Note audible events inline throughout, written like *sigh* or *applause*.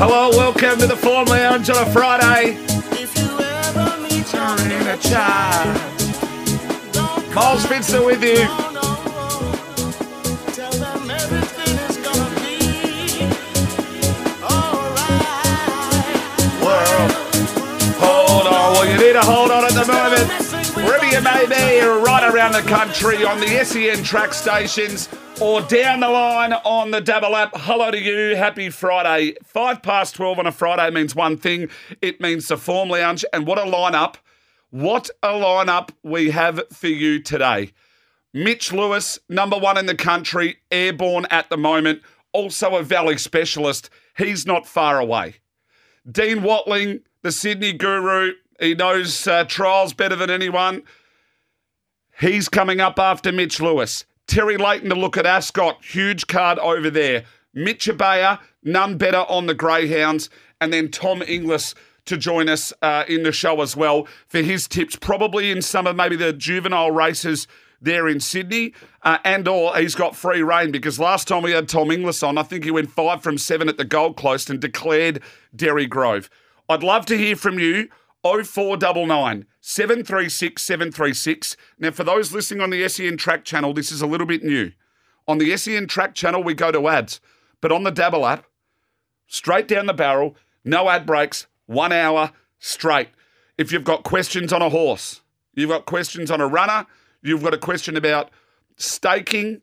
Hello, welcome to the Form Lounge on a Friday. If you ever meet in a chat. Miles Pfitzner with you. Hold on, well, you need to hold on at the moment. Wherever you may be, right around the country on the SEN track stations or down the line on the Dabble app. Hello to you. Happy Friday. Five past 12 on a Friday means one thing it means the Form Lounge. And what a lineup! What a lineup we have for you today. Mitch Lewis, number one in the country, airborne at the moment, also a Valley specialist. He's not far away. Dean Watling, the Sydney guru, he knows uh, trials better than anyone. He's coming up after Mitch Lewis. Terry Leighton to look at Ascot, huge card over there. Mitch Ebeyer, none better on the Greyhounds. And then Tom Inglis to join us uh, in the show as well for his tips, probably in some of maybe the juvenile races there in Sydney. Uh, and or he's got free reign because last time we had Tom Inglis on, I think he went five from seven at the Gold Coast and declared Derry Grove. I'd love to hear from you. 0499 736 736. Now, for those listening on the SEN Track channel, this is a little bit new. On the SEN Track channel, we go to ads, but on the Dabble app, straight down the barrel, no ad breaks, one hour straight. If you've got questions on a horse, you've got questions on a runner, you've got a question about staking,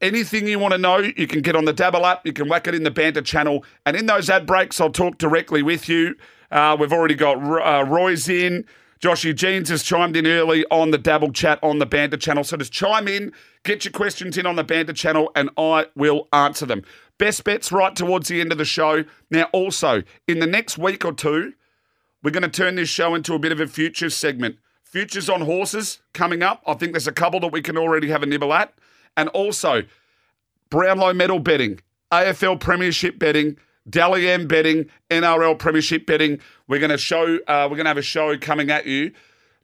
anything you want to know, you can get on the Dabble app, you can whack it in the banter channel, and in those ad breaks, I'll talk directly with you. Uh, we've already got uh, Roy's in. Josh Eugenes has chimed in early on the Dabble chat on the Banter channel. So just chime in, get your questions in on the Banter channel, and I will answer them. Best bets right towards the end of the show. Now, also, in the next week or two, we're going to turn this show into a bit of a futures segment. Futures on horses coming up. I think there's a couple that we can already have a nibble at. And also, Brownlow medal betting, AFL Premiership betting, Dally M betting, NRL Premiership betting. We're going to show. Uh, we're going to have a show coming at you,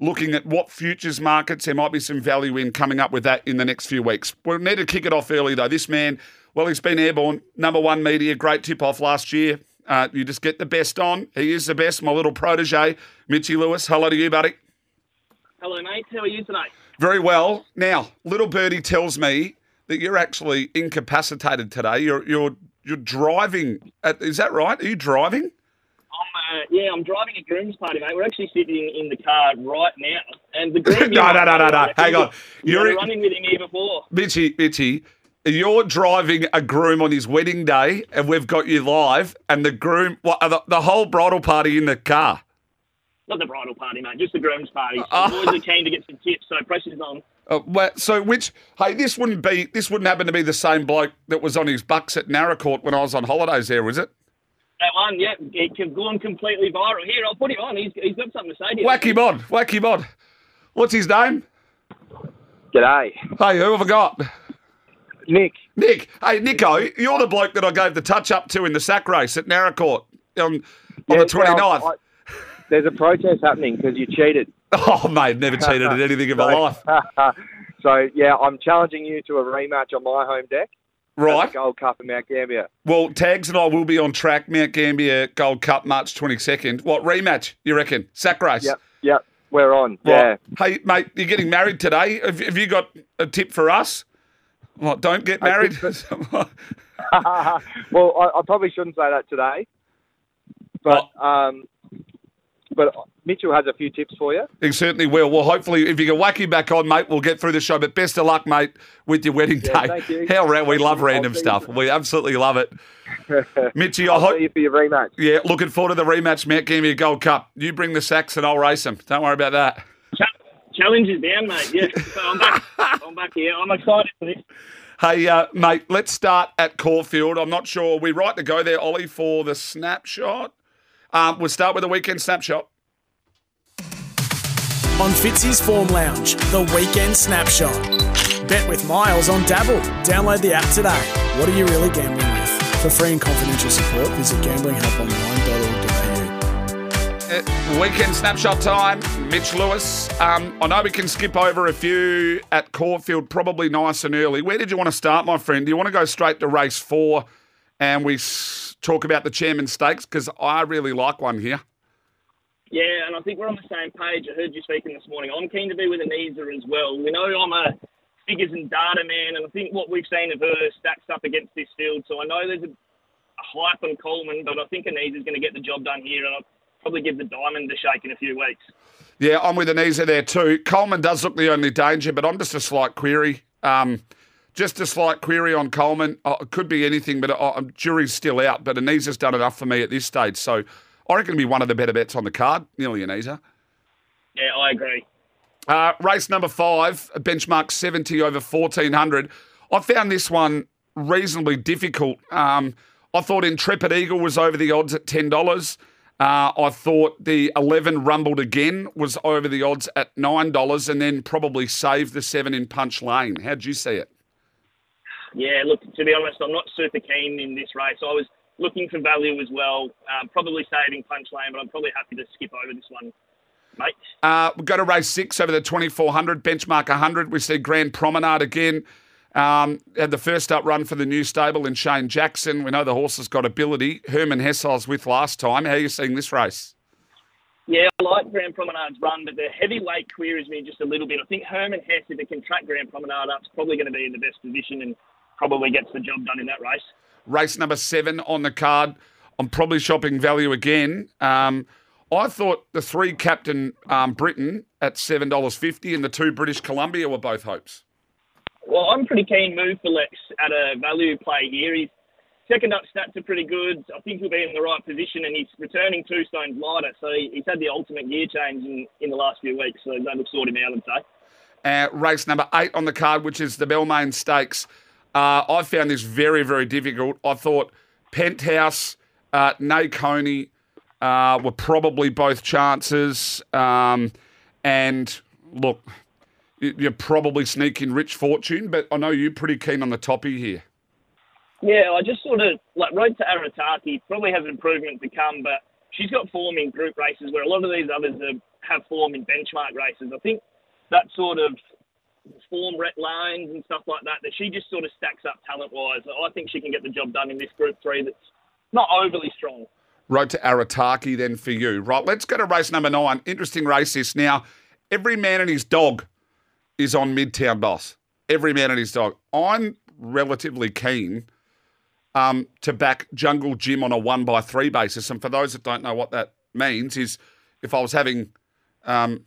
looking at what futures markets there might be some value in coming up with that in the next few weeks. We'll need to kick it off early though. This man, well, he's been airborne, number one media, great tip off last year. Uh, you just get the best on. He is the best. My little protege, Mitchy Lewis. Hello to you, buddy. Hello, mate. How are you today? Very well. Now, little birdie tells me that you're actually incapacitated today. You're you're you're driving. At, is that right? Are you driving? I'm, uh, yeah, I'm driving a groom's party, mate. We're actually sitting in the car right now, and the *laughs* groom. no, no, no, no, no. Hang on. You're You're running with him here before. Mitchy, Mitchy. You're driving a groom on his wedding day, and we've got you live, and the groom, what, the, the whole bridal party in the car. Not the bridal party, mate. Just the groom's party. *laughs* Oh. the boys are keen to get some tips, so pressure's on. Uh, so which? Hey, this wouldn't be. This wouldn't happen to be the same bloke that was on his bucks at Naracoorte when I was on holidays there, was it? That one, yeah, it can go on completely viral. Here, I'll put him on. He's, he's got something to say to you. Whack him on, whack him on. What's his name? G'day. Hey, who have I got? Nick. Nick. Hey, Nico, you're the bloke that I gave the touch up to in the sack race at Naracoorte on, on Yeah, the 29th. well, I- there's a protest happening because you cheated. *laughs* Oh, mate, never cheated at anything in my *laughs* life. *laughs* so, yeah, I'm challenging you to a rematch on my home deck. Right. the Gold Cup in Mount Gambier. Well, Tags and I will be on track, Mount Gambier Gold Cup, March 22nd. What, rematch, you reckon? Sack race? Yep, yep, we're on. Yeah. Hey, mate, you're getting married today. Have, have you got a tip for us? What, don't get married? well, I, I probably shouldn't say that today, but Oh. um, but Mitchell has a few tips for you. He certainly will. Well, hopefully, if you can whack him back on, mate, we'll get through the show. But best of luck, mate, with your wedding Yeah, day. thank you. *laughs* How rad we love random stuff. We absolutely love it. *laughs* Mitchy, I hope. you for your rematch. Yeah, looking forward to the rematch, Matt. Give me Gambier Gold Cup. You bring the sacks and I'll race them. Don't worry about that. Cha- challenge is down, mate. Yeah, so I'm back. *laughs* I'm back here. I'm excited for this. Hey, uh, mate, let's start at Caulfield. I'm not sure. we right to go there, Ollie, for the snapshot? Um, we'll start with the weekend snapshot. On Fitzy's Form Lounge, the weekend snapshot. Bet with Miles on Dabble. Download the app today. What are you really gambling with? For free and confidential support, visit gamblinghelponline.org.au. Uh, weekend snapshot time. Mitch Lewis. Um, I know we can skip over a few at Caulfield, probably nice and early. Where did you want to start, my friend? Do you want to go straight to race four and we talk about the Chairman Stakes because I really like one here. Yeah, and I think we're on the same page. I heard you speaking this morning. I'm keen to be with Anisa as well. We know I'm a figures and data man, and I think what we've seen of her stacks up against this field. So I know there's a, a hype on Coleman, but I think Anisa's going to get the job done here, and I'll probably give the diamond a shake in a few weeks. Yeah, I'm with Anisa there too. Coleman does look the only danger, but I'm just a slight query. Um, just a slight query on Coleman. Oh, it could be anything, but uh, jury's still out. But Anisa's done enough for me at this stage. So I reckon it'll be one of the better bets on the card, nearly Anisa. Yeah, I agree. Uh, race number five, benchmark 70 over 1400. I found this one reasonably difficult. Um, I thought Intrepid Eagle was over the odds at $10. Uh, I thought the 11 rumbled again was over the odds at $9 and then probably saved the seven in Punch Lane. How'd you see it? Yeah, look, to be honest, I'm not super keen in this race. I was looking for value as well, um, probably saving Punch Lane, but I'm probably happy to skip over this one, mate. Uh, we go to race six over the 2400, benchmark 100. We see Grand Promenade again. Um, had the first up run for the new stable in Shane Jackson. We know the horse has got ability. Herman Hesse I was with last time. How are you seeing this race? Yeah, I like Grand Promenade's run, but the heavyweight queries me just a little bit. I think Herman Hess, if it can track Grand Promenade up, is probably going to be in the best position and probably gets the job done in that race. Race number seven on the card. I'm probably shopping value again. Um, I thought the three Captain um, Britain at $7.50 and the two British Columbia were both hopes. Well, I'm pretty keen move for Lex at a value play here. His second up stats are pretty good. I think he'll be in the right position, and he's returning two stones lighter. So he's had the ultimate gear change in, in the last few weeks. So that'll sort him out, I'd say. Uh, race number eight on the card, which is the Balmain Stakes. Uh, I found this very, very difficult. I thought Penthouse, uh, uh, were probably both chances. Um, and look, you're probably sneaking rich fortune, but I know you're pretty keen on the toppy here. Yeah, I just sort of like Road to Arataki probably has improvement to come, but she's got form in group races where a lot of these others have form in benchmark races. I think that sort of form ret lines and stuff like that, that she just sort of stacks up talent wise. I think she can get the job done in this group three that's not overly strong. Road to Arataki then for you. Right, let's go to race number nine. Interesting race this. Now, every man and his dog is on Midtown Boss. Every man and his dog. I'm relatively keen um, to back Jungle Jim on a one by three basis. And for those that don't know what that means, is if I was having, um,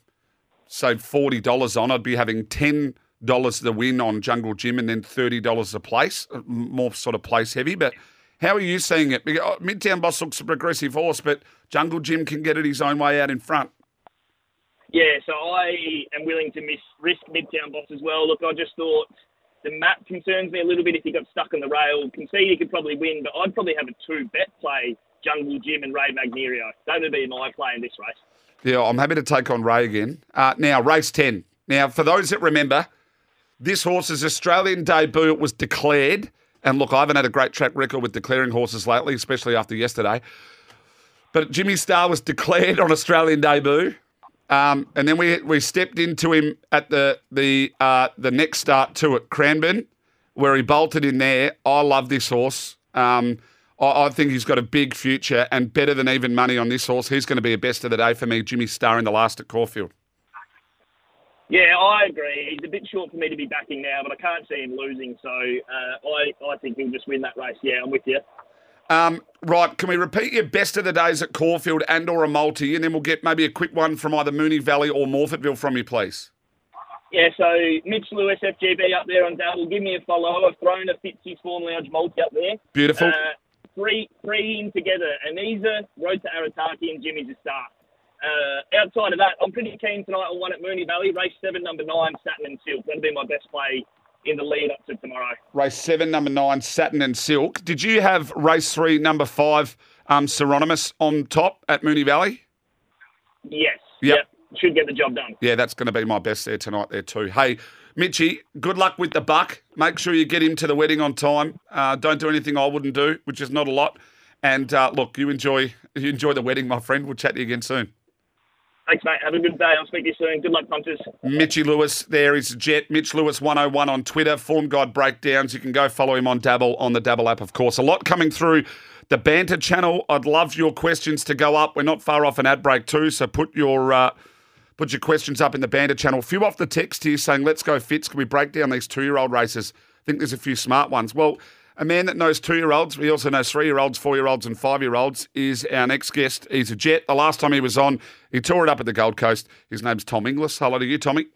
forty dollars on, I'd be having ten dollars the win on Jungle Jim and then thirty dollars a place, uh, more sort of place heavy. But how are you seeing it? Uh, Midtown Boss looks a progressive horse, but Jungle Jim can get it his own way out in front. Yeah, so I am willing to miss risk Midtown Boss as well. Look, I just thought the map concerns me a little bit if he got stuck on the rail. Concede he could probably win, but I'd probably have a two bet play Jungle Jim and Ray Magnerio. That would be my play in this race. Yeah, I'm happy to take on Ray again. Uh, now, race 10. Now, for those that remember, this horse's Australian debut was declared. And look, I haven't had a great track record with declaring horses lately, especially after yesterday. But Jimmy Star was declared on Australian debut. Um, and then we we stepped into him at the the uh, the next start too at Cranbourne, where he bolted in there. I love this horse. Um, I, I, think he's got a big future and better than even money on this horse. He's going to be a best of the day for me. Jimmy Star in the last at Caulfield. Yeah, I agree. He's a bit short for me to be backing now, but I can't see him losing. So uh, I I think he'll just win that race. Yeah, I'm with you. Um, right, can we repeat your best of the days at Caulfield and or a multi, and then we'll get maybe a quick one from either Moonee Valley or Morphettville from you, please. Yeah, so Mitch Lewis, FGB up there on Dabble. Give me a follow. I've thrown a Fitzy's Form Lounge multi up there. Beautiful. Uh, three, three in together. Anisa, Road to Arataki, and Jimmy a start. Uh, outside of that, I'm pretty keen tonight on one at Moonee Valley, race seven, number nine, Satin and Silk. That'll be my best play in the lead up to tomorrow. Race seven, number nine, Satin and Silk. Did you have race three, number five, um, Ceronimus on top at Moonee Valley? Yes. Yep. yep. Should get the job done. Yeah, that's going to be my best there tonight, there too. Hey, Mitchy, good luck with the buck. Make sure you get him to the wedding on time. Uh, don't do anything I wouldn't do, which is not a lot. And uh, look, you enjoy you enjoy the wedding, my friend. We'll chat to you again soon. Thanks, mate. Have a good day. I'll speak to you soon. Good luck, punters. Mitchy Lewis, there is Jet. Mitch Lewis 101 on Twitter. Form Guide Breakdowns. You can go follow him on Dabble, on the Dabble app, of course. A lot coming through The banter channel, I'd love your questions to go up. We're not far off an ad break too, so put your uh, put your questions up in the banter channel. A few off the text here saying, "Let's go Fitz." Can we break down these two-year-old races? I think there's a few smart ones. Well, a man that knows two-year-olds, he also knows three-year-olds, four-year-olds, and five-year-olds is our next guest. He's a jet. The last time he was on, he tore it up at the Gold Coast. His name's Tom Inglis. Hello to you, Tommy.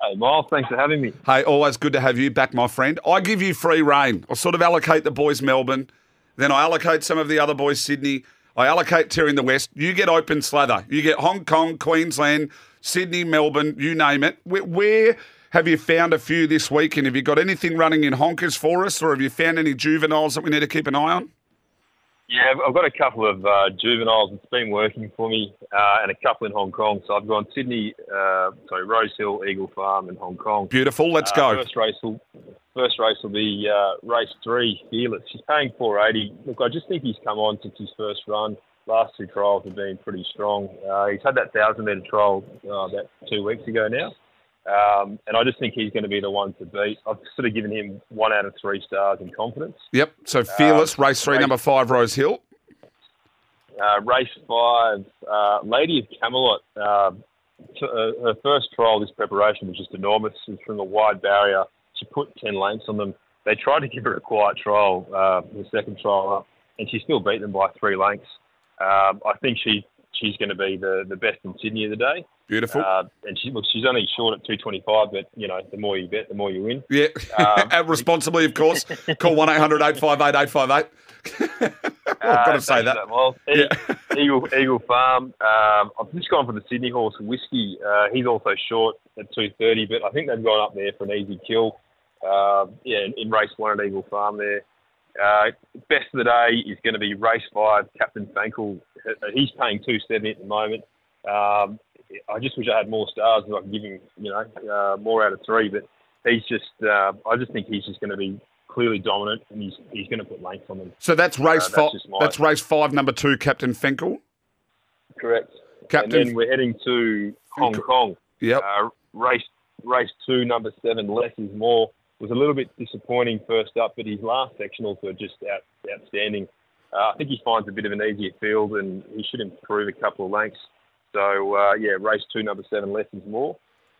Hey, Miles, thanks for having me. Hey, always good to have you back, my friend. I give you free reign. I sort of allocate the boys Melbourne, then I allocate some of the other boys Sydney. I allocate Terry in the West. You get open slather. You get Hong Kong, Queensland, Sydney, Melbourne, you name it. Where, where have you found a few this week? And have you got anything running in honkers for us, or have you found any juveniles that we need to keep an eye on? Yeah, I've got a couple of uh, juveniles. It's been working for me, uh, and a couple in Hong Kong. So I've gone Sydney, uh, sorry, Rose Hill, Eagle Farm, and Hong Kong. Beautiful. Let's Uh, go. First race will first race will be uh, race three, Fearless. She's paying 480. Look, I just think he's come on since his first run. Last two trials have been pretty strong. Uh, he's had that thousand metre trial uh, about two weeks ago now, um, and I just think he's going to be the one to beat. I've sort of given him one out of three stars in confidence. Yep. So fearless, Um, race three, race- number five, Rose Hill. Uh, race five, uh, Lady of Camelot. Uh, t- uh, her first trial, this preparation was just enormous. It was from a wide barrier. She put 10 lengths on them. They tried to give her a quiet trial, uh, the second trial up, and she still beat them by three lengths. Um, I think she she's going to be the, the best in Sydney of the day. Beautiful. Uh, and she, look, she's only short at 225, but, you know, the more you bet, the more you win. yeah. um, *laughs* responsibly, of course. Call 1 800 858 858. *laughs* I've got to Uh, say that. Well, Yeah. *laughs* Eagle Eagle Farm. Um, I've just gone for the Sydney horse Whiskey. Uh, he's also short at two thirty, but I think they've gone up there for an easy kill. Uh, yeah, in, in race one at Eagle Farm there. Uh, best of the day is going to be race five, Captain Fankel. Uh, He's paying two seventy at the moment. Um, I just wish I had more stars and I could give him, you know, uh, more out of three. But he's just, uh, I just think he's just going to be clearly dominant, and he's he's going to put length on them. So that's race that's five. just my- That's race five, number two, Captain Finkel. Correct. Captain- And then we're heading to Hong Kong. Yep. Uh, race race two, number seven, less is more. Was a little bit disappointing first up, but his last sectionals were just out, outstanding. Uh, I think he finds a bit of an easier field, and he should improve a couple of lengths. So uh, yeah, race two, number seven, less more.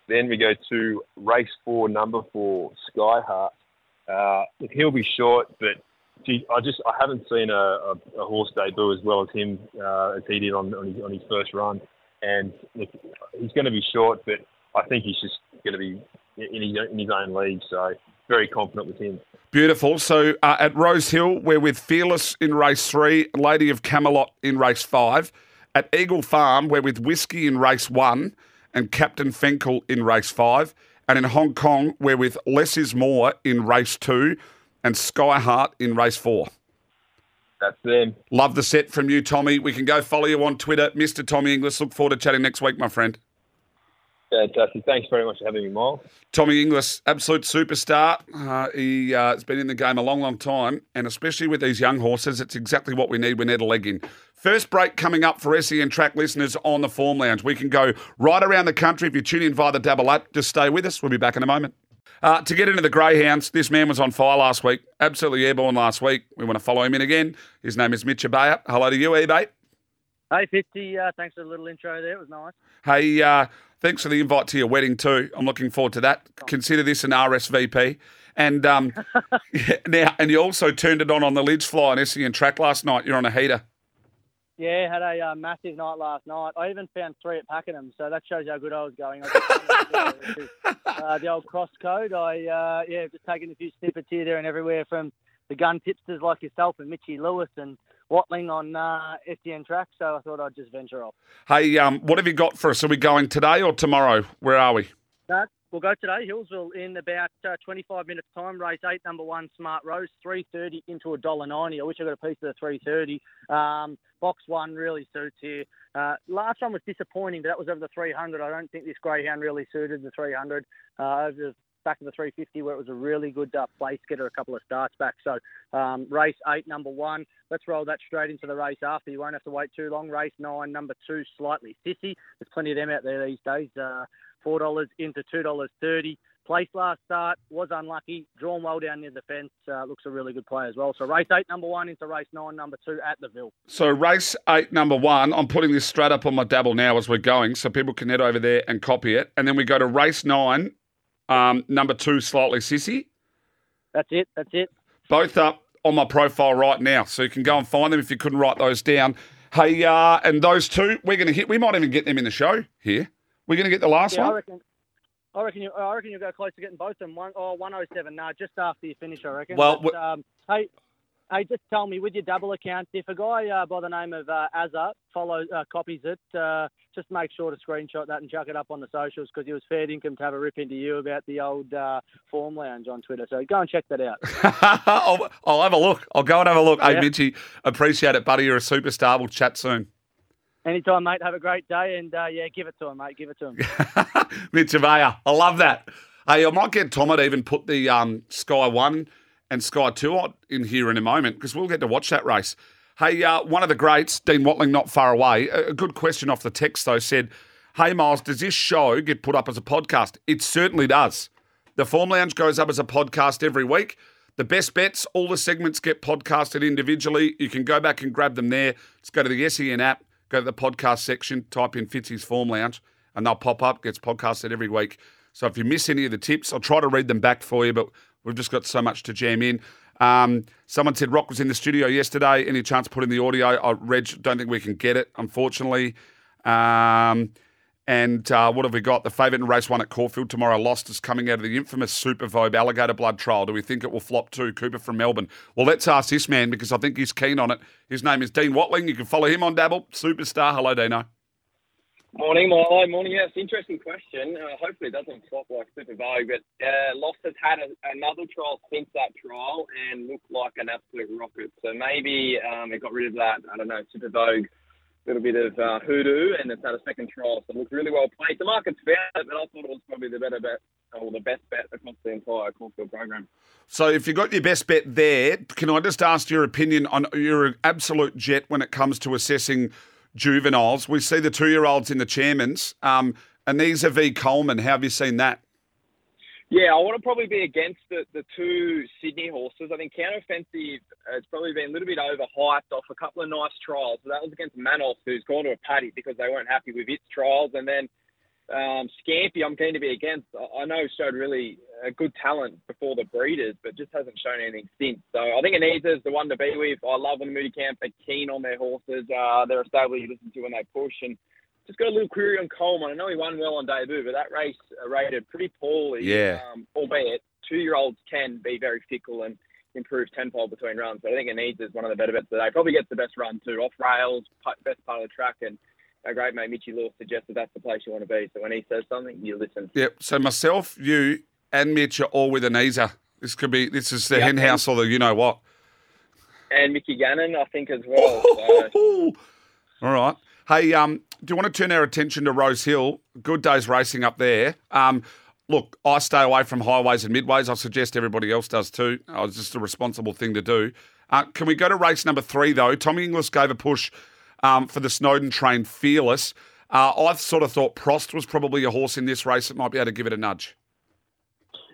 Then we go to race four, number four, Skyheart. Uh, look, he'll be short, but gee, I just I haven't seen a, a, a horse debut as well as him uh, as he did on, on, his, on his first run. And look, he's going to be short, but I think he's just going to be in his, in his own league. So very confident with him. Beautiful. So uh, at Rose Hill, we're with Fearless in race three, Lady of Camelot in race five. At Eagle Farm, we're with Whiskey in race one and Captain Finkel in race five. And in Hong Kong, we're with Less is More in race two and Skyheart in race four. That's them. Love the set from you, Tommy. We can go follow you on Twitter, Mr. Tommy Inglis. Look forward to chatting next week, my friend. Fantastic. Thanks very much for having me, Miles. Tommy Inglis, absolute superstar. Uh, he uh, has been in the game a long, long time, and especially with these young horses, it's exactly what we need. We need a leg in. First break coming up for SEN track listeners on the Form Lounge. We can go right around the country. If you tune in via the Dabble app, just stay with us. We'll be back in a moment. Uh, to get into the Greyhounds, this man was on fire last week, absolutely airborne last week. We want to follow him in again. His name is Mitch Ebeyer. Hello to you, eBay. Hey, Fitzy, uh, thanks for the little intro there. It was nice. Hey, uh, thanks for the invite to your wedding too. I'm looking forward to that. Consider this an RSVP. And um, yeah, *laughs* *laughs* now, and you also turned it on on the lids fly on SEN track last night. You're on a heater. Yeah, had a uh, massive night last night. I even found three at Pakenham, so that shows how good I was going. I just, *laughs* uh, the old cross code. I uh, yeah, just taking a few snippets here, there, and everywhere from the gun tipsters like yourself and Mitchy Lewis and Watling on uh, SEN track. So I thought I'd just venture off. Hey, um, what have you got for us? Are we going today or tomorrow? Where are we? No, we'll go today. Healesville in about uh, 25 minutes time. Race eight, number one, Smart Rose, 330 into a dollar ninety. I wish I got a piece of the 330. Um, box one really suits here. Uh, last one was disappointing, but that was over the 300. I don't think this greyhound really suited the 300. Uh, over the back of the 350 where it was a really good uh, place getter a couple of starts back. So um, race eight, number one. Let's roll that straight into the race after. You won't have to wait too long. Race nine, number two, slightly sissy. There's plenty of them out there these days. Uh, four dollars into two dollars thirty. Place last start was unlucky, drawn well down near the fence. Uh, looks a really good play as well. So race eight, number one, into race nine, number two at the Ville. So race eight, number one. I'm putting this straight up on my dabble now as we're going, so people can head over there and copy it. And then we go to race nine, um, number two, slightly sissy. That's it. That's it. Both up on my profile right now, so you can go and find them if you couldn't write those down. Hey, uh, and those two, we're going to hit. We might even get them in the show here. We're going to get the last Yeah, I reckon. I reckon you. I reckon you'll go close to getting both of them. One oh one oh seven. No, just after you finish, I reckon. Well, But, um, hey, hey, just tell me with your dabble account, if a guy uh, by the name of uh, Azza follows uh, copies it, uh, just make sure to screenshot that and chuck it up on the socials because he was fair income to have a rip into you about the old uh, form lounge on Twitter. So go and check that out. *laughs* I'll, I'll have a look. I'll go and have a look. Hey, Yeah. Mitchy, appreciate it, buddy. You're a superstar. We'll chat soon. Anytime, mate. Have a great day, and uh, yeah, give it to him, mate. Give it to him. *laughs* Mitch Ebeyer. I love that. Hey, I might get Tom to even put the um, Sky 1 and Sky 2 in here in a moment because we'll get to watch that race. Hey, uh, one of the greats, Dean Watling, not far away. A, a good question off the text, though, said, Hey, Miles, does this show get put up as a podcast? It certainly does. The Form Lounge goes up as a podcast every week. The best bets, all the segments get podcasted individually. You can go back and grab them there. Just go to the SEN app, go to the podcast section, type in Fitzy's Form Lounge, and they'll pop up. Gets podcasted every week. So if you miss any of the tips, I'll try to read them back for you, but we've just got so much to jam in. Um, someone said Rock was in the studio yesterday. Any chance put in the audio? I Reg, don't think we can get it, unfortunately. Um, and uh, what have we got? The favourite in race one at Caulfield tomorrow lost is coming out of the infamous Super Vogue alligator blood trial. Do we think it will flop too? Cooper from Melbourne. Well, let's ask this man because I think he's keen on it. His name is Dean Watling. You can follow him on Dabble. Superstar. Hello, Dino. Morning, Milo. Morning. Yeah, it's an interesting question. Uh, hopefully, it doesn't flop like Super Vogue, but uh, Lost has had a, another trial since that trial and looked like an absolute rocket. So maybe um, it got rid of that. I don't know, Super Vogue, little bit of uh, hoodoo, and it's had a second trial. So it looked really well played. The market's fair, but I thought it was probably the better bet or the best bet across the entire Caulfield program. So, if you got your best bet there, can I just ask your opinion on you're an absolute jet when it comes to assessing juveniles? We see the two year olds in the chairman's. Um, are v. Coleman, how have you seen that? Yeah, I want to probably be against the, the two Sydney horses. I think Counteroffensive has probably been a little bit overhyped off a couple of nice trials. So that was against Manos, who's gone to a paddy because they weren't happy with its trials. And then um, Scampy, I'm keen to be against. I I know showed really uh, good talent before the breeders, but just hasn't shown anything since. So I think Anita is the one to be with. I love when the Moody Camp are keen on their horses. Uh, they're a stable you listen to when they push. And just got a little query on Coleman. I know he won well on debut, but that race rated pretty poorly. Yeah. Um, albeit two-year-olds can be very fickle and improve tenfold between runs. But I think Anita is one of the better bets today. Probably gets the best run too, off rails, best part of the track, and our great mate Mitchy Law suggested that's the place you want to be. So when he says something, you listen. Yep. So myself, you, and Mitch are all with Anisa. This could be. This is the Yep. hen house or the you know what. And Mickey Gannon, I think as well. So. *laughs* All right. Hey, um, do you want to turn our attention to Rose Hill? Good days racing up there. Um, look, I stay away from highways and midways. I suggest everybody else does too. Uh, It's just a responsible thing to do. Uh, can we go to race number three though? Tommy Inglis gave a push um, for the Snowden train, Fearless. Uh, I sort of thought Prost was probably a horse in this race that might be able to give it a nudge.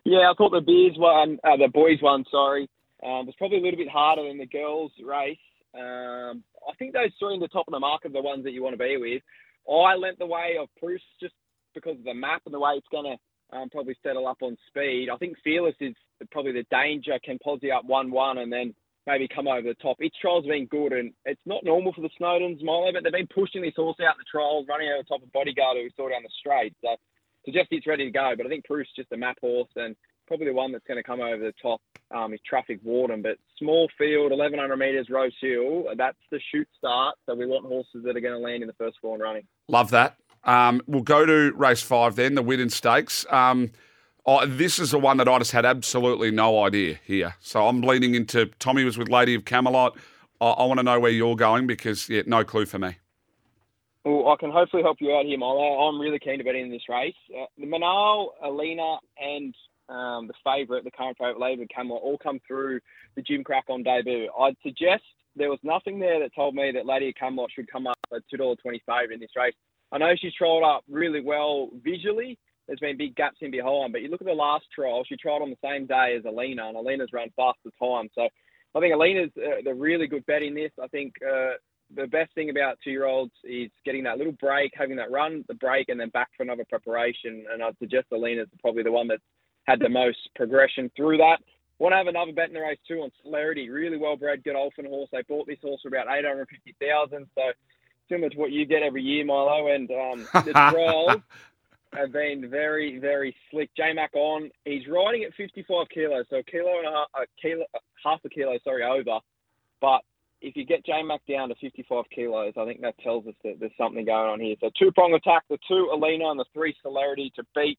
Yeah, I thought the beers one, uh, the boys one, sorry, um, was probably a little bit harder than the girls race. Um, I think those three in the top of the market are the ones that you want to be with. I lent the way of Bruce just because of the map and the way it's going to um, probably settle up on speed. I think Fearless is probably the danger, can posse up 1-1 and then maybe come over the top. Its trial's been good and it's not normal for the Snowdens, Milo, but they've been pushing this horse out the trials, running over the top of Bodyguard who we saw down the straight. So suggest it's ready to go. But I think Bruce just a map horse and probably the one that's going to come over the top um, is Traffic Warden. But small field, 1100 metres, Rose Hill. That's the shoot start. So we want horses that are going to land in the first four and running. Love that. Um, we'll go to race five then, the Widden Stakes. Um, oh, this is the one that I just had absolutely no idea here. So I'm leaning into Tommy was with Lady of Camelot. I, I want to know where you're going because, yeah, no clue for me. Well, I can hopefully help you out here, Milo. I'm really keen to bet in this race. Uh, the Manal, Alina, and um, the favourite, the current favourite, Lady of Camelot, all come through the Gimcrack on debut. I'd suggest there was nothing there that told me that Lady of Camelot should come up at $2.20 favourite in this race. I know she's trialled up really well visually, there's been big gaps in behind. But you look at the last trial, she tried on the same day as Alina, and Alina's run faster time. So I think Alina's uh, the really good bet in this. I think uh, the best thing about two-year-olds is getting that little break, having that run, the break, and then back for another preparation. And I'd suggest Alina's probably the one that's had the most progression through that. Want to have another bet in the race too on Celerity. Really well bred, good Godolphin horse. They bought this horse for about eight hundred fifty thousand. So similar to what you get every year, Milo. And um, the *laughs* trials have been very, very slick. J Mac on. He's riding at fifty five kilos, so a kilo and a half, a kilo, half a kilo, sorry, over. But if you get J Mac down to 55 kilos, I think that tells us that there's something going on here. So two prong attack, the two Alina and the three Celerity to beat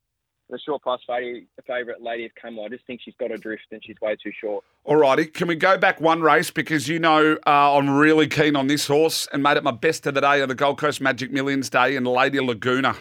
the short price favourite Lady of Camel. I just think she's got a drift and she's way too short. All righty. Can we go back one race? Because you know uh, I'm really keen on this horse and made it my best of the day on the Gold Coast Magic Millions Day and Lady Laguna.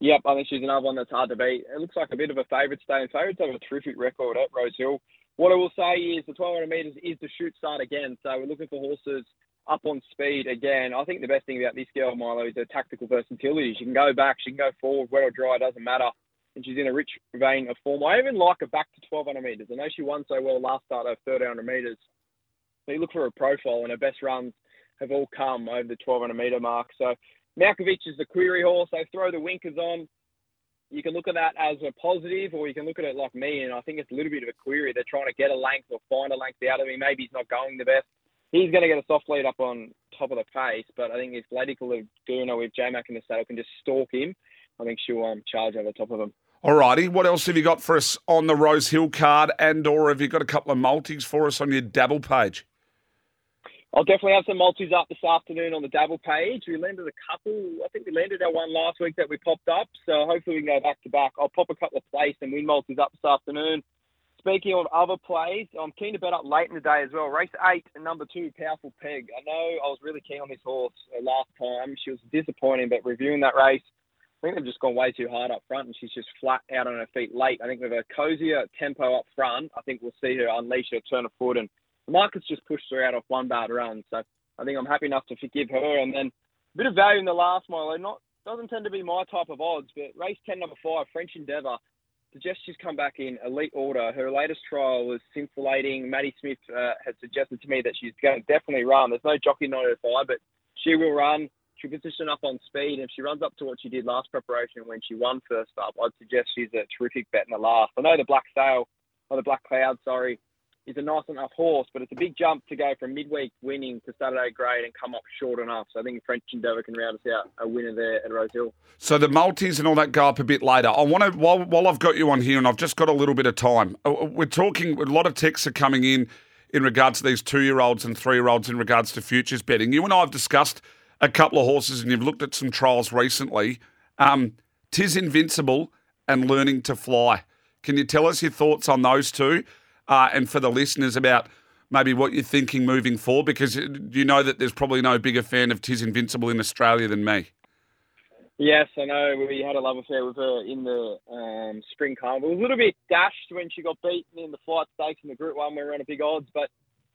Yep, I think she's another one that's hard to beat. It looks like a bit of a favourite staying favourites have a terrific record at Rose Hill. What I will say is the 1200 metres is the shoot start again. So we're looking for horses up on speed again. I think the best thing about this girl, Milo, is her tactical versatility. She can go back, she can go forward, wet or dry, doesn't matter. And she's in a rich vein of form. I even like her back to 1200 metres. I know she won so well last start of 1300 metres. So you look for her profile, and her best runs have all come over the 1200 metre mark. So Malkovich is the query horse. They throw the winkers on you can look at that as a positive, or you can look at it like me, and I think it's a little bit of a query. They're trying to get a length or find a length out of him. Maybe he's not going the best. He's going to get a soft lead up on top of the pace, but I think if Lady Laguna with J-Mac in the saddle can just stalk him, I think she'll um, charge over the top of him. All righty. What else have you got for us on the Rose Hill card, and or have you got a couple of multis for us on your dabble page? I'll definitely have some multis up this afternoon on the Dabble page. We landed a couple. I think we landed our one last week that we popped up. So hopefully we can go back to back. I'll pop a couple of plays and win multis up this afternoon. Speaking of other plays, I'm keen to bet up late in the day as well. Race eight number two, Powerful Peg. I know I was really keen on this horse uh, last time. She was disappointing, but reviewing that race, I think they've just gone way too hard up front, and she's just flat out on her feet late. I think with a cozier tempo up front, I think we'll see her unleash her turn of foot and market's just pushed her out off one bad run. So I think I'm happy enough to forgive her. And then a bit of value in the last mile. Not doesn't tend to be my type of odds, but race ten number five, French Endeavour. Suggests she's come back in elite order. Her latest trial was scintillating. Maddie Smith uh, suggested to me that she's going to definitely run. There's no jockey on her fire, but she will run. She'll position up on speed. And if she runs up to what she did last preparation when she won first up, I'd suggest she's a terrific bet in the last. I know the Black Sail, or the Black Cloud, sorry, is a nice enough horse, but it's a big jump to go from midweek winning to Saturday grade and come up short enough. So I think French Endeavour can round us out a winner there at Rose Hill. So the multis and all that go up a bit later. I want to while while I've got you on here and I've just got a little bit of time. Uh, uh, we're talking a lot of texts are coming in in regards to these two year olds and three year olds in regards to futures betting. You and I have discussed a couple of horses and you've looked at some trials recently. Um, Tis Invincible and Learning to Fly. Can you tell us your thoughts on those two? Uh, and for the listeners about maybe what you're thinking moving forward? Because you know that there's probably no bigger fan of Tis Invincible in Australia than me. Yes, I know. We had a love affair with her in the um, spring carnival. Was a little bit dashed when she got beaten in the flight stakes in the Group One. We were on a big odds, but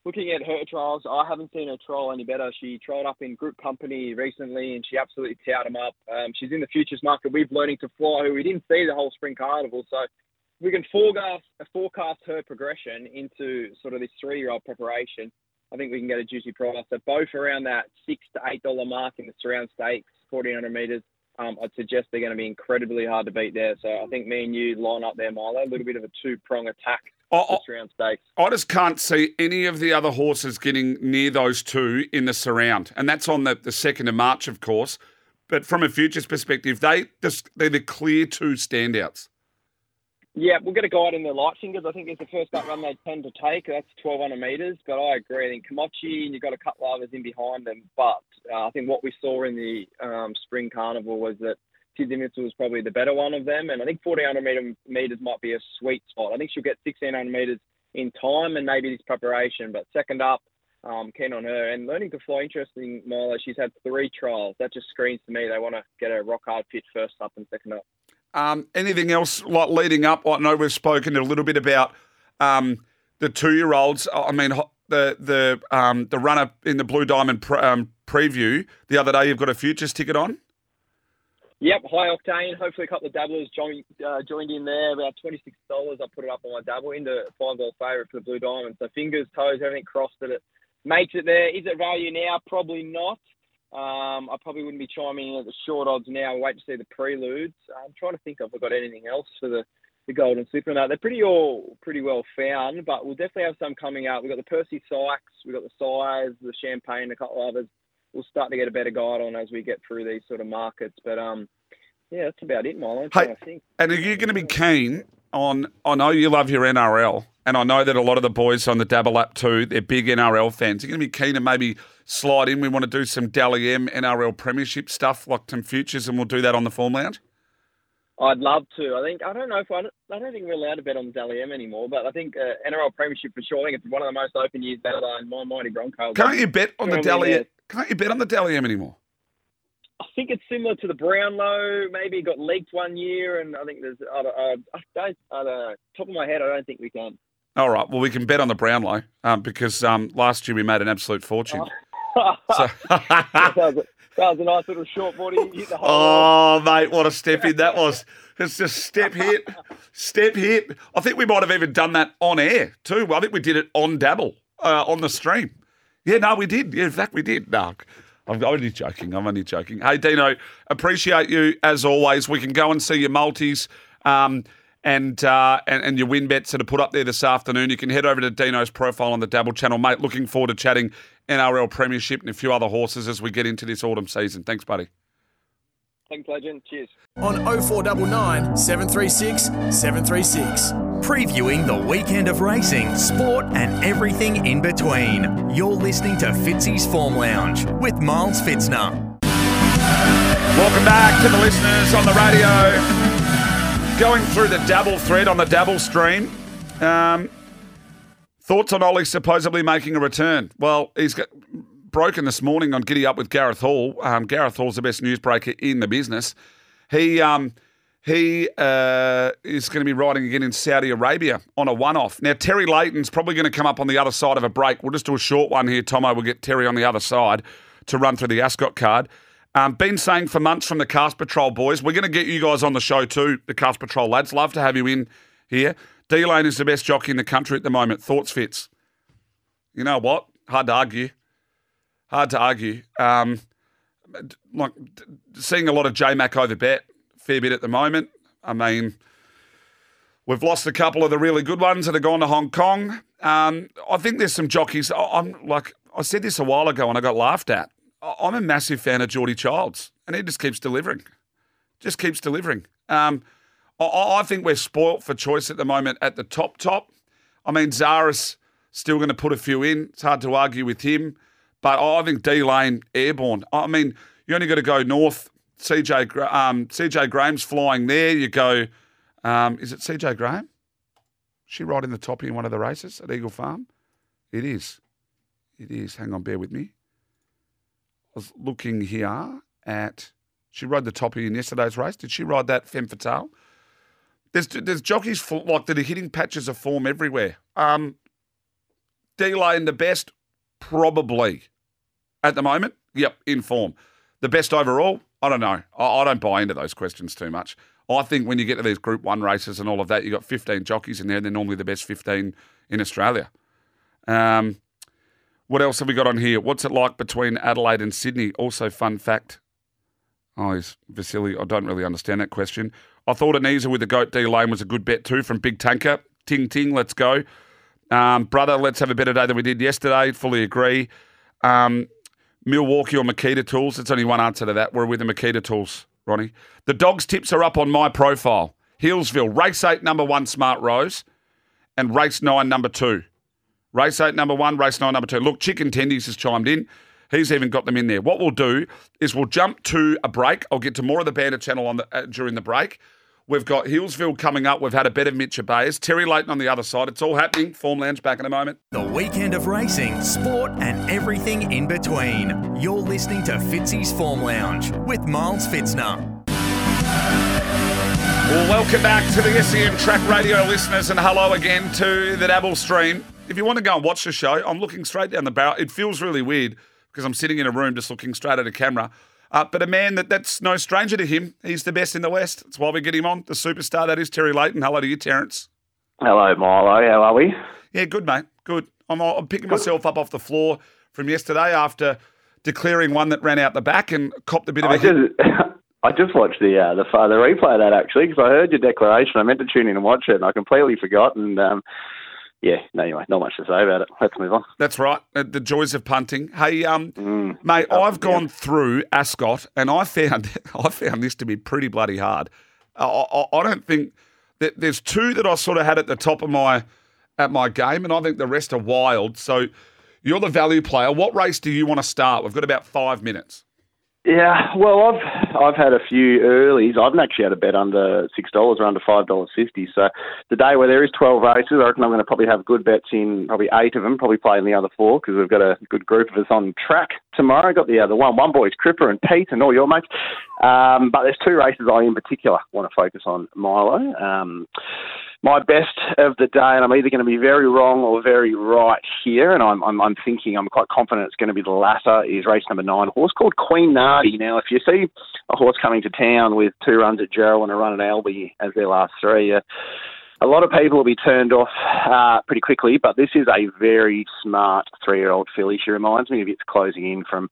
looking at her trials, I haven't seen her trial any better. She trialled up in Group Company recently, and she absolutely towed them up. Um, she's in the futures market. We've learning to fly, who we didn't see the whole spring carnival, so we can forecast forecast her progression into sort of this three year old preparation. I think we can get a juicy price. So both around that six to eight dollar mark in the surround stakes, fourteen hundred meters. Um, I'd suggest they're going to be incredibly hard to beat there. So I think me and you line up there, Milo. A little bit of a two prong attack. Oh, surround stakes. I just can't see any of the other horses getting near those two in the surround, and that's on the, the second of March, of course. But from a futures perspective, they just they're the clear two standouts. Yeah, we'll get a guide in the light fingers. I think it's the first up run they tend to take. That's 1,200 metres. But I agree. I think Komochi, and you've got a couple others in behind them. But uh, I think what we saw in the um, spring carnival was that Tizimitsu was probably the better one of them. And I think 1,400 metre, metres might be a sweet spot. I think she'll get 1,600 metres in time and maybe this preparation. But second up, um, keen on her. And learning to fly, interesting, Milo. She's had three trials. That just screams to me they want to get a rock hard fit first up and second up. Um, anything else like leading up? I know we've spoken a little bit about um, the two-year-olds. I mean, the the um, the runner in the Blue Diamond pre- um, preview the other day. You've got a futures ticket on. Yep, high octane. Hopefully, a couple of dabblers joined uh, joined in there. About twenty six dollars. I put it up on my dabble into five dollar favourite for the Blue Diamond. So fingers, toes, everything crossed that it makes it there. Is it value now? Probably not. Um, I probably wouldn't be chiming in at the short odds now. I'll wait to see the preludes. I'm trying to think if I've got anything else for the, the Golden. No, they're pretty all pretty well found, but we'll definitely have some coming out. We've got the Percy Sykes, we've got the Size, the Champagne, a couple others. We'll start to get a better guide on as we get through these sort of markets. But um, yeah, that's about it, Milo. Hey, trying to think. And are you going to be keen on? I know you love your NRL, and I know that a lot of the boys on the Dabble app too, they're big NRL fans. You're going to be keen to maybe slide in. We want to do some Dally M NRL Premiership stuff, like some futures, and we'll do that on the Form Lounge. I'd love to. I think I don't know if I don't, I don't think we're allowed to bet on Dally M anymore, but I think uh, NRL Premiership for sure. I think it's one of the most open years better than my mighty Broncos. Can't you bet on the Dally? Can't you bet on the Dally M anymore? I think it's similar to the Brownlow. Maybe it got leaked one year, and I think there's. I don't, I don't, I don't know. Top of my head, I don't think we can. All right. Well, we can bet on the Brownlow um, because um, last year we made an absolute fortune. *laughs* So- that, was a, that was a nice little short body. Oh, mate, what a step in that was. It's just step hit, step hit. I think we might have even done that on air too. I think we did it on Dabble, uh, on the stream. Yeah, no, we did. Yeah, in fact, we did. No, I'm only joking. I'm only joking. Hey, Dino, appreciate you as always. We can go and see your multis. Um, and, uh, and and your win bets that are put up there this afternoon. You can head over to Dino's profile on the Dabble channel, mate. Looking forward to chatting NRL Premiership and a few other horses as we get into this autumn season. Thanks, buddy. Thanks, legend. Cheers. On 0499 736 736. Previewing the weekend of racing, sport, and everything in between. You're listening to Fitzy's Form Lounge with Miles Pfitzner. Welcome back to the listeners on the radio. Going through the Dabble thread on the Dabble stream. Um, thoughts on Ollie supposedly making a return? Well, he's got broken this morning on Giddy Up with Gareth Hall. Um, Gareth Hall's the best newsbreaker in the business. He um, he uh, is going to be riding again in Saudi Arabia on a one-off. Now Terry Leighton's probably going to come up on the other side of a break. We'll just do a short one here, Tomo. We'll get Terry on the other side to run through the Ascot card. Um, been saying for months from the Cast Patrol boys, we're going to get you guys on the show too, the Cast Patrol lads. Love to have you in here. D Lane is the best jockey in the country at the moment. Thoughts, Fits? You know what? Hard to argue. Hard to argue. Um, like seeing a lot of J Mac over bet, fair bit at the moment. I mean, we've lost a couple of the really good ones that have gone to Hong Kong. Um, I think there's some jockeys. I'm like I said this a while ago and I got laughed at. I'm a massive fan of Geordie Childs, and he just keeps delivering. Just keeps delivering. Um, I- I, I think we're spoilt for choice at the moment at the top top. I mean, Zahra's still going to put a few in. It's hard to argue with him, but I think D Lane airborne. I mean, you only got to go north. CJ um, Cejay Graham's flying there. You go. Um, is it Cejay Graham? She riding the top in one of the races at Eagle Farm. It is. It is. Hang on, bear with me. I was looking here at. She rode the top in yesterday's race. Did she ride that femme fatale? There's there's jockeys like that are hitting patches of form everywhere. Um, D Lane the best, probably at the moment. Yep, in form. The best overall. I don't know. I, I don't buy into those questions too much. I think when you get to these Group One races and all of that, you have got 15 jockeys in there. They're normally the best 15 in Australia. Um, what else have we got on here? What's it like between Adelaide and Sydney? Also, fun fact. Oh, Vasily. I don't really understand that question. I thought Anisa with the Goat D Lane was a good bet too from Big Tanker. Ting ting, let's go. Um, brother, let's have a better day than we did yesterday. Fully agree. Um, Milwaukee or Makita Tools? It's only one answer to that. We're with the Makita Tools, Ronnie. The dogs' tips are up on my profile. Healesville, race eight, number one, Smart Rose, and race nine, number two. Race eight, number one, race nine, number two. Look, Chicken Tendies has chimed in. He's even got them in there. What we'll do is we'll jump to a break. I'll get to more of the Banter channel on the, uh, during the break. We've got Healesville coming up. We've had a bet of Mitch Bayes. Terry Leighton on the other side. It's all happening. Form Lounge back in a moment. The weekend of racing, sport, and everything in between. You're listening to Fitzy's Form Lounge with Miles Pfitzner. Well, welcome back to the SEN Track Radio listeners, and hello again to the Dabble stream. If you want to go and watch the show, I'm looking straight down the barrel. It feels really weird because I'm sitting in a room just looking straight at a camera. Uh, but a man that that's no stranger to him. He's the best in the West. That's why we get him on. The superstar that is Terry Leighton. Hello to you, Terence. Hello, Milo. How are we? Yeah, good, mate. Good. I'm, I'm picking myself up off the floor from yesterday after declaring one that ran out the back and copped a bit of I a just, *laughs* I just watched the uh, the the replay of that actually because I heard your declaration. I meant to tune in and watch it, and I completely forgot. And um, yeah, no, anyway, not much to say about it. Let's move on. That's right. Uh, The joys of punting. Hey, um, Mm. mate, Oh, I've yeah. gone through Ascot, and I found *laughs* I found this to be pretty bloody hard. I, I, I don't think that there's two that I sort of had at the top of my at my game, and I think the rest are wild. So you're the value player. What race do you want to start? We've got about five minutes. Yeah, well, I've I've had a few earlies. I've actually had a bet under six dollars or under five dollars fifty. So the day where there is twelve races, I reckon I'm going to probably have good bets in probably eight of them. Probably play in the other four because we've got a good group of us on track tomorrow. Got the other one, one boys Cripper and Pete and all your mates. Um, but there's two races I in particular want to focus on. Milo. Um, my best of the day, and I'm either going to be very wrong or very right here, and I'm, I'm, I'm thinking, I'm quite confident it's going to be the latter, is race number nine, horse called Queen Nardi. Now, if you see a horse coming to town with two runs at Gerald and a run at Albi as their last three, uh, a lot of people will be turned off uh, pretty quickly, but this is a very smart three-year-old filly. She reminds me of its closing in from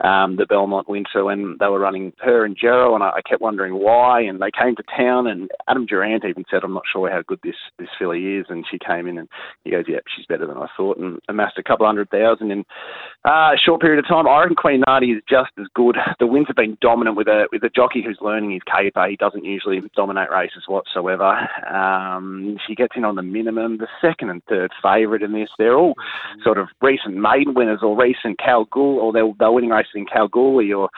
um, the Belmont Winter when they were running her and Gerald, and I, I kept wondering why. And they came to town, and Adam Durrant even said, "I'm not sure how good this this filly is." And she came in, and he goes, "Yep, she's better than I thought," and amassed a couple hundred thousand in uh, a short period of time. I reckon Queen Nardi is just as good. The wins have been dominant with a with a jockey who's learning his caper. He doesn't usually dominate races whatsoever. Um, Um, she gets in on the minimum. The second and third favourite in this, they're all sort of recent maiden winners or recent Kalgoorlie, or they're, they're winning races in Kalgoorlie, or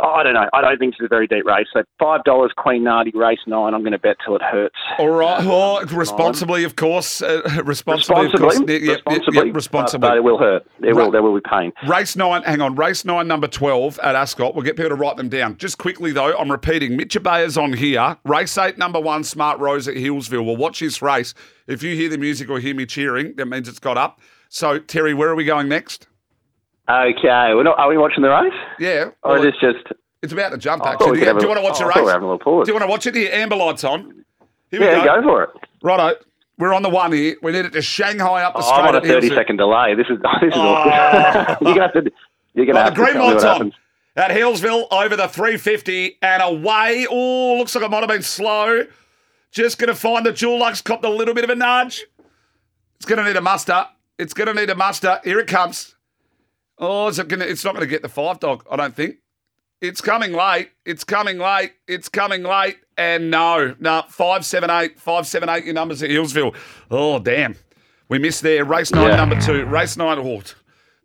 oh, I don't know. I don't think it's a very deep race. So five dollars Queen Nardi race nine. I'm going to bet till it hurts. All right. Uh, oh, well, responsibly, of course. Uh, responsibly, of course. Responsibly, Yeah, responsibly, yeah, responsibly. Uh, but, but it will hurt. There Right. will there will be pain. Race nine, hang on, race nine, number 12 at Ascot. We'll get people to write them down. Just quickly, though, I'm repeating Mitch Ebeyer's on here. Race eight, number one, Smart Rose at Healesville. We'll watch this race. If you hear the music or hear me cheering, that means it's got up. So, Terry, where are we going next? Okay, we're not. Are we watching the race? Yeah. Or well, is this just? it's about to jump, I actually. we Do you, do you want to watch oh, the we race? were having a little pause. Do you want to watch it here? Amber lights on. Here we Yeah, go. go for it. Righto. We're on the one here. We need it to Shanghai up the Oh, straight. I'm on a at 30 Healesville. second delay. This is *laughs* this is Oh. *laughs* awkward. you're gonna have to. You're gonna Well, have the green to light's on happens. at Healesville over the 350 and away. Oh, looks like it might have been slow. Just going to find the Jewel Lux copped a little bit of a nudge. It's going to need a muster. It's going to need a muster. Here it comes. Oh, is it gonna, it's not going to get the five dog, I don't think. It's coming late. It's coming late. It's coming late. And no, no, 578, 578, your numbers at Healesville. Oh, damn. We missed there. Race nine, Yeah. number two. Race nine, oh,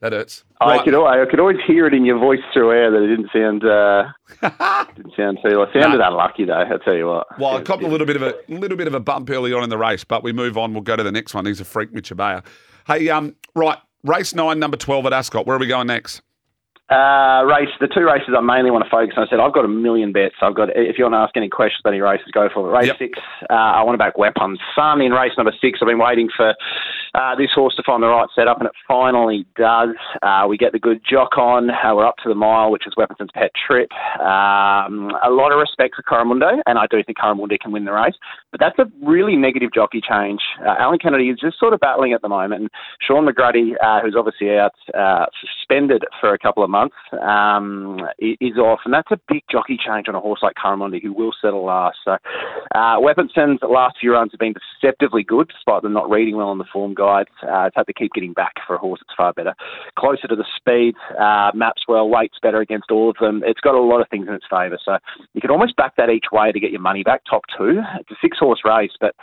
that hurts. I could, I could always hear it in your voice through air that it didn't sound uh, *laughs* didn't sound too. I sounded unlucky though. I tell you what. Well, I copped a little bit of a little bit of a bump early on in the race, but we move on. We'll go to the next one. He's a freak, Mitch Ebeyer. Hey, um, right, race nine, number twelve at Ascot. Where are we going next? Uh, race the two races I mainly want to focus on. I said I've got a million bets. I've got if you want to ask any questions about any races, go for it. Race Yep. six, uh, I want to back Weapons Sun in race number six. I've been waiting for uh, this horse to find the right setup, and it finally does. Uh, we get the good jock on. Uh, we're up to the mile, which is Weaponson's pet trip. Um, a lot of respect for Caramundo, and I do think Caramundo can win the race. But that's a really negative jockey change. Uh, Alan Kennedy is just sort of battling at the moment, and Shaun McGruddy, uh, who's obviously out uh, suspended for a couple of months, um, is off, and that's a big jockey change on a horse like Caramundo, who will settle last. So, uh, Weaponson's last few runs have been deceptively good, despite them not reading well on the form guides. Uh, it's had to keep getting back for a horse that's far better, closer to the speed, uh, maps well, weights better against all of them. It's got a lot of things in its favour, so you can almost back that each way to get your money back. Top two, it's a six horse race, but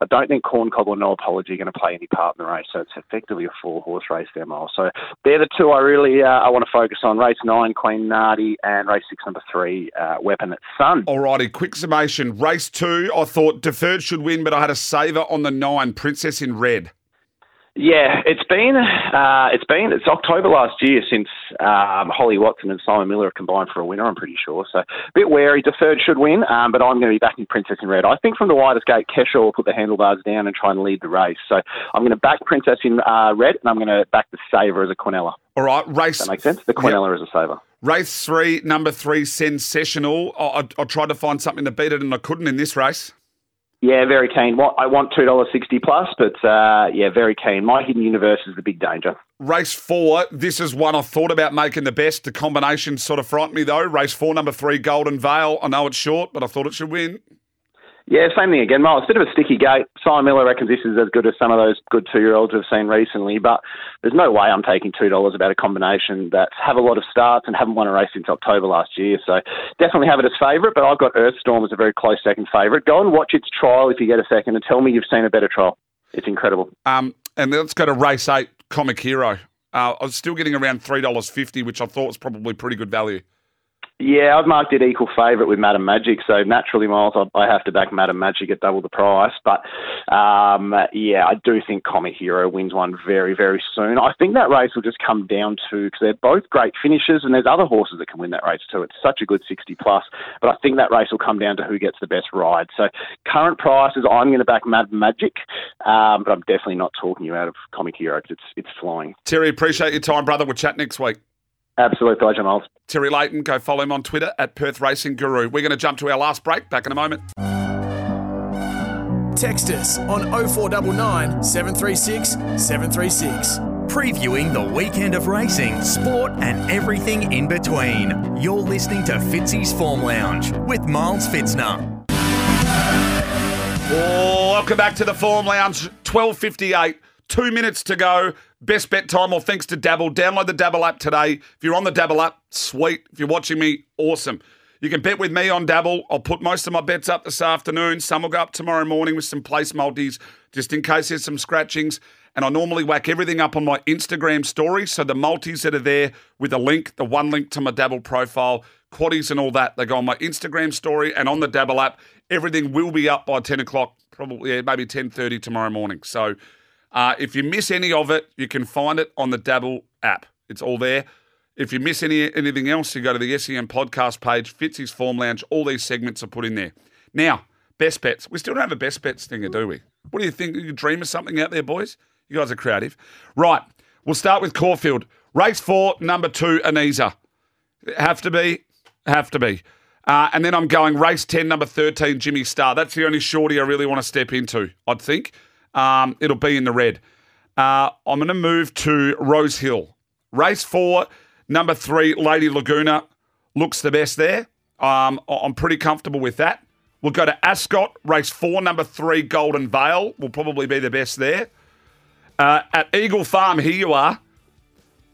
I don't think Corn Cob or No Apology are going to play any part in the race. So it's effectively a four horse race there, Miles. So they're the two I really uh, I want to focus on. Race nine, Queen Nardi, and race six, number three, uh, Weapon at Sun. Alrighty, quick summation. Race two, I thought deferred should win, but I had a saver on the nine, Princess in Red. Yeah, it's been uh, it's been it's October last year since um, Holly Watson and Simon Miller combined for a winner. I'm pretty sure. So a bit wary. Deferred should win, um, but I'm going to be backing Princess in Red. I think from the widest gate, Keshaw will put the handlebars down and try and lead the race. So I'm going to back Princess in uh, Red, and I'm going to back the Saver as a Quinella. All right, race. That makes sense. The Quinella as a Saver. Race three, number three, sensational. I, I, I tried to find something to beat it, and I couldn't in this race. Yeah, very keen. I want two dollars sixty plus, but uh, yeah, very keen. My hidden universe is the big danger. Race four, this is one I thought about making the best. The combination sort of frightened me though. Race four, number three, Golden Vale. I know it's short, but I thought it should win. Yeah, same thing again, Miles. It's a bit of a sticky gate. Simon Miller reckons this is as good as some of those good two-year-olds we've seen recently, but there's no way I'm taking two dollars about a combination that's have a lot of starts and haven't won a race since October last year. So definitely have it as favourite, but I've got Earthstorm as a very close second favourite. Go and watch its trial if you get a second, and tell me you've seen a better trial. It's incredible. Um, and let's go to race eight, Comic Hero. Uh, I was still getting around three dollars fifty, which I thought was probably pretty good value. Yeah, I've marked it equal favourite with Madam Magic, so naturally, Miles, I, I have to back Madam Magic at double the price. But um, yeah, I do think Comic Hero wins one very, very soon. I think that race will just come down to because they're both great finishers, and there's other horses that can win that race too. It's such a good 60 plus, but I think that race will come down to who gets the best ride. So current prices, I'm going to back Madam Magic, um, but I'm definitely not talking you out of Comic Hero because it's it's flying. Terry, appreciate your time, brother. We'll chat next week. Absolute pleasure, Miles. Terry Leighton, go follow him on Twitter at Perth Racing Guru. We're going to jump to our last break. Back in a moment. Text us on 0499 736 736. Previewing the weekend of racing, sport, and everything in between. You're listening to Fitzy's Form Lounge with Miles Pfitzner. Welcome back to the Form Lounge. 12.58. Two minutes to go. Best bet time, or thanks to Dabble. Download the Dabble app today. If you're on the Dabble app, sweet. If you're watching me, awesome. You can bet with me on Dabble. I'll put most of my bets up this afternoon. Some will go up tomorrow morning with some place multis, just in case there's some scratchings. And I normally whack everything up on my Instagram story. So the multis that are there with a link, the one link to my Dabble profile, quaddies and all that, they go on my Instagram story and on the Dabble app. Everything will be up by 10 o'clock, probably yeah, maybe 10.30 tomorrow morning. So uh, if you miss any of it, you can find it on the Dabble app. It's all there. If you miss any anything else, you go to the SEN podcast page, Fitzy's Form Lounge. All these segments are put in there. Now, best bets. We still don't have a best bets thing, do we? What do you think? You dream of something out there, boys? You guys are creative. Right. We'll start with Caulfield. Race four, number two, Anisa. Have to be. Have to be. Uh, and then I'm going race 10, number 13, Jimmy Star. That's the only shorty I really want to step into, I'd think. Um, it'll be in the red. Uh, I'm going to move to Rose Hill. Race four, number three, Lady Laguna. Looks the best there. Um, I'm pretty comfortable with that. We'll go to Ascot, race four, number three, Golden Vale. Will probably be the best there. Uh, at Eagle Farm, here you are.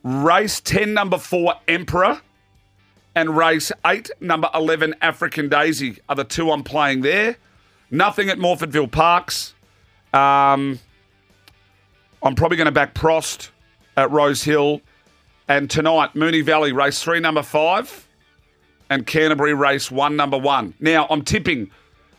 Race 10, number four, Emperor. And race 8, number 11, African Daisy are the two I'm playing there. Nothing at Morphettville Parks. Um, I'm probably going to back Prost at Rose Hill. And tonight, Moonee Valley, race 3, number 5. And Canterbury, race 1, number 1. Now, I'm tipping.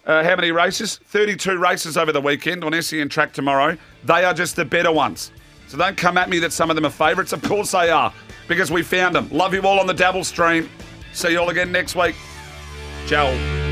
Uh, how many races? 32 races over the weekend on SEN track tomorrow. They are just the better ones. So don't come at me that some of them are favourites. Of course they are, because we found them. Love you all on the Dabble stream. See you all again next week. Ciao.